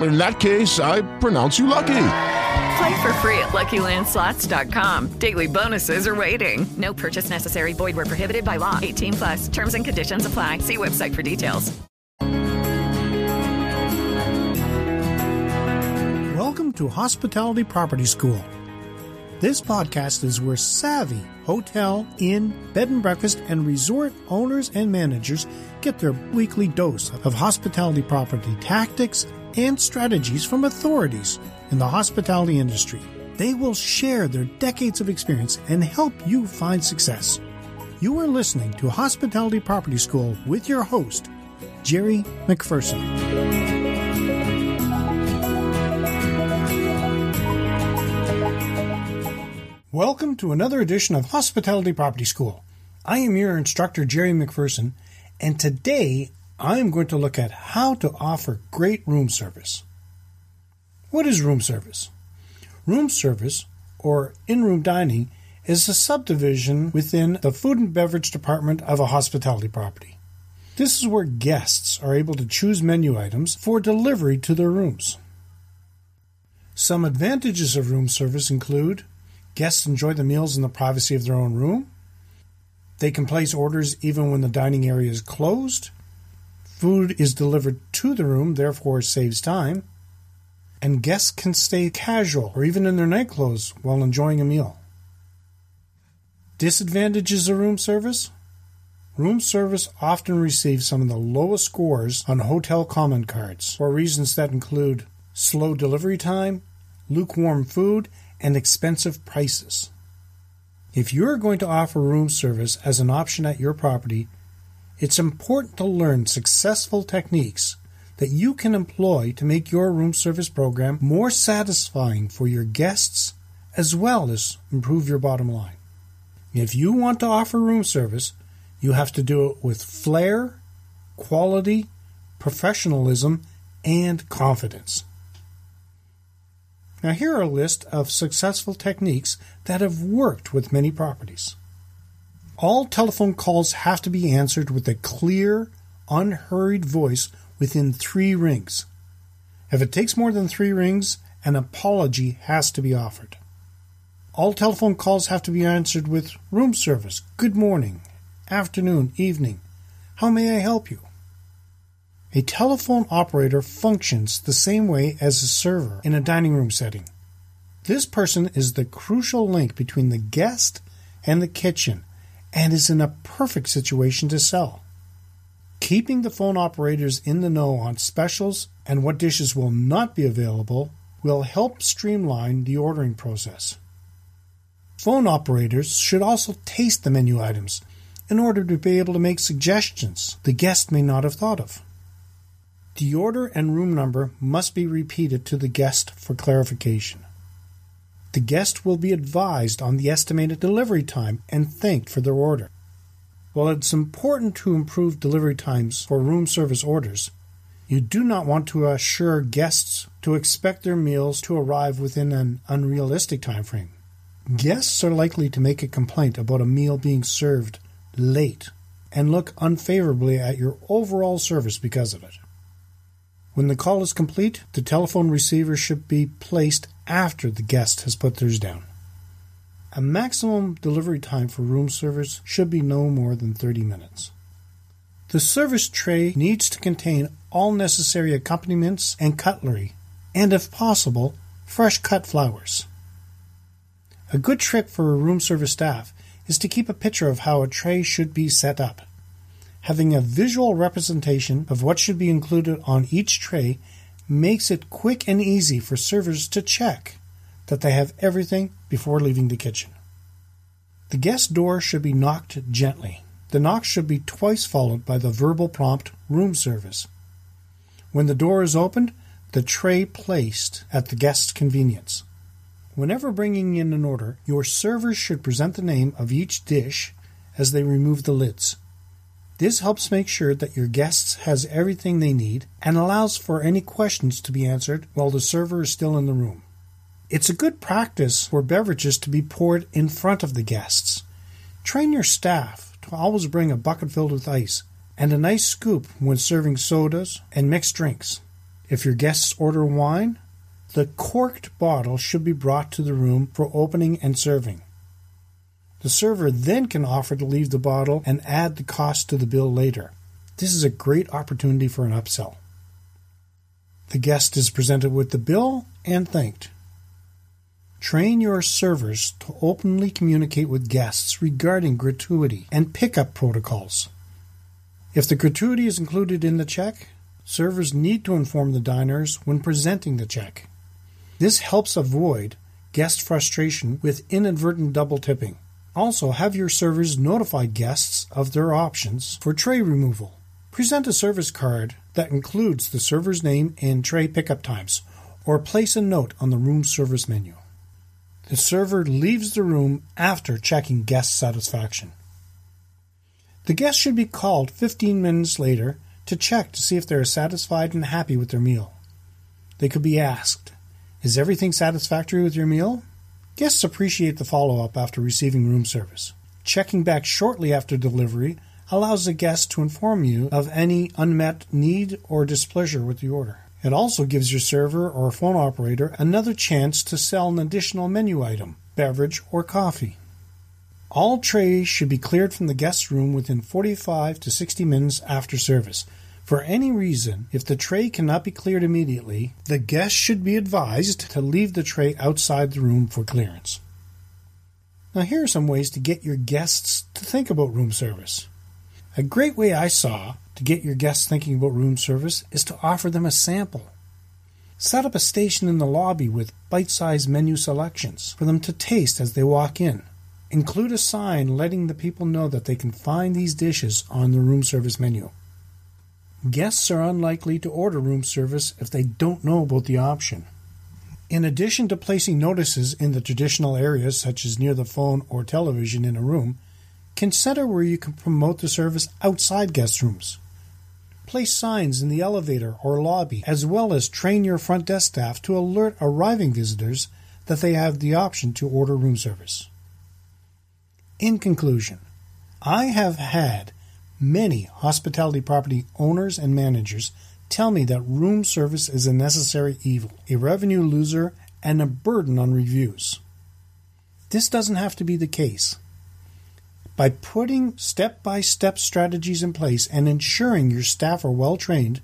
In that case, I pronounce you lucky. Play for free at LuckyLandSlots.com. Daily bonuses are waiting. No purchase necessary. Void where prohibited by law. 18 plus. Terms and conditions apply. See website for details. Welcome to Hospitality Property School. This podcast is where savvy hotel, inn, bed and breakfast, and resort owners and managers get their weekly dose of hospitality property tactics and strategies from authorities in the hospitality industry. They will share their decades of experience and help you find success. You are listening to Hospitality Property School with your host, Jerry McPherson. Welcome to another edition of Hospitality Property School. I am your instructor, Jerry McPherson, and today I am going to look at how to offer great room service. What is room service? Room service, or in room dining, is a subdivision within the food and beverage department of a hospitality property. This is where guests are able to choose menu items for delivery to their rooms. Some advantages of room service include guests enjoy the meals in the privacy of their own room, they can place orders even when the dining area is closed, food is delivered to the room, therefore saves time, and guests can stay casual or even in their night clothes while enjoying a meal. Disadvantages of room service? Room service often receives some of the lowest scores on hotel comment cards for reasons that include slow delivery time, lukewarm food, and expensive prices. If you're going to offer room service as an option at your property, it's important to learn successful techniques that you can employ to make your room service program more satisfying for your guests as well as improve your bottom line. If you want to offer room service, you have to do it with flair, quality, professionalism, and confidence. Now, here are a list of successful techniques that have worked with many properties. All telephone calls have to be answered with a clear, unhurried voice within three rings. If it takes more than three rings, an apology has to be offered. All telephone calls have to be answered with room service, good morning, afternoon, evening. How may I help you? A telephone operator functions the same way as a server in a dining room setting. This person is the crucial link between the guest and the kitchen and is in a perfect situation to sell. Keeping the phone operators in the know on specials and what dishes will not be available will help streamline the ordering process. Phone operators should also taste the menu items in order to be able to make suggestions the guest may not have thought of. The order and room number must be repeated to the guest for clarification. The guest will be advised on the estimated delivery time and thanked for their order. While it's important to improve delivery times for room service orders, you do not want to assure guests to expect their meals to arrive within an unrealistic time frame. Guests are likely to make a complaint about a meal being served late and look unfavorably at your overall service because of it. When the call is complete, the telephone receiver should be placed after the guest has put theirs down. A maximum delivery time for room service should be no more than 30 minutes. The service tray needs to contain all necessary accompaniments and cutlery, and if possible, fresh cut flowers. A good trick for a room service staff is to keep a picture of how a tray should be set up. Having a visual representation of what should be included on each tray makes it quick and easy for servers to check that they have everything before leaving the kitchen. The guest door should be knocked gently. The knock should be twice followed by the verbal prompt room service. When the door is opened, the tray placed at the guest's convenience. Whenever bringing in an order, your servers should present the name of each dish as they remove the lids. This helps make sure that your guests has everything they need and allows for any questions to be answered while the server is still in the room. It's a good practice for beverages to be poured in front of the guests. Train your staff to always bring a bucket filled with ice and a nice scoop when serving sodas and mixed drinks. If your guests order wine, the corked bottle should be brought to the room for opening and serving. The server then can offer to leave the bottle and add the cost to the bill later. This is a great opportunity for an upsell. The guest is presented with the bill and thanked. Train your servers to openly communicate with guests regarding gratuity and pickup protocols. If the gratuity is included in the check, servers need to inform the diners when presenting the check. This helps avoid guest frustration with inadvertent double tipping. Also, have your servers notify guests of their options for tray removal. Present a service card that includes the server's name and tray pickup times, or place a note on the room service menu. The server leaves the room after checking guest satisfaction. The guest should be called 15 minutes later to check to see if they are satisfied and happy with their meal. They could be asked, Is everything satisfactory with your meal? Guests appreciate the follow up after receiving room service. Checking back shortly after delivery allows the guest to inform you of any unmet need or displeasure with the order. It also gives your server or phone operator another chance to sell an additional menu item, beverage, or coffee. All trays should be cleared from the guest room within 45 to 60 minutes after service. For any reason, if the tray cannot be cleared immediately, the guest should be advised to leave the tray outside the room for clearance. Now, here are some ways to get your guests to think about room service. A great way I saw to get your guests thinking about room service is to offer them a sample. Set up a station in the lobby with bite sized menu selections for them to taste as they walk in. Include a sign letting the people know that they can find these dishes on the room service menu. Guests are unlikely to order room service if they don't know about the option. In addition to placing notices in the traditional areas, such as near the phone or television in a room, consider where you can promote the service outside guest rooms. Place signs in the elevator or lobby, as well as train your front desk staff to alert arriving visitors that they have the option to order room service. In conclusion, I have had many hospitality property owners and managers tell me that room service is a necessary evil, a revenue loser, and a burden on reviews. This doesn't have to be the case. By putting step by step strategies in place and ensuring your staff are well trained,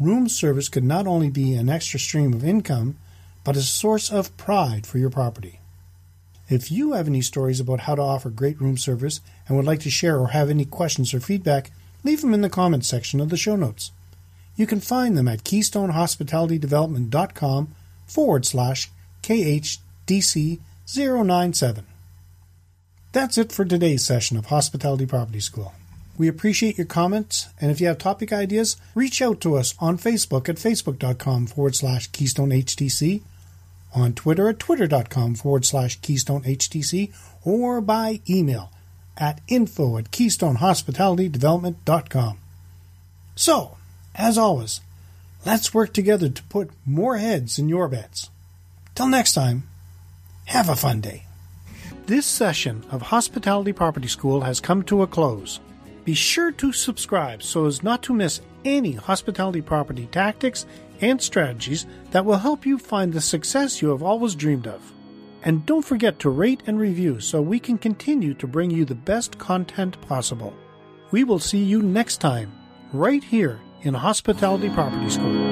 room service could not only be an extra stream of income, but a source of pride for your property. If you have any stories about how to offer great room service and would like to share or have any questions or feedback, leave them in the comments section of the show notes. You can find them at keystonehospitalitydevelopment.com forward slash KHDC097. That's it for today's session of Hospitality Property School. We appreciate your comments, and if you have topic ideas, reach out to us on Facebook at facebook.com forward slash KeystoneHDC on Twitter at twitter.com forward slash Keystone HDC or by email at info at keystonehospitalitydevelopment.com. So, as always, let's work together to put more heads in your beds. Till next time, have a fun day. This session of Hospitality Property School has come to a close. Be sure to subscribe so as not to miss any hospitality property tactics and strategies that will help you find the success you have always dreamed of. And don't forget to rate and review so we can continue to bring you the best content possible. We will see you next time, right here in Hospitality Property School.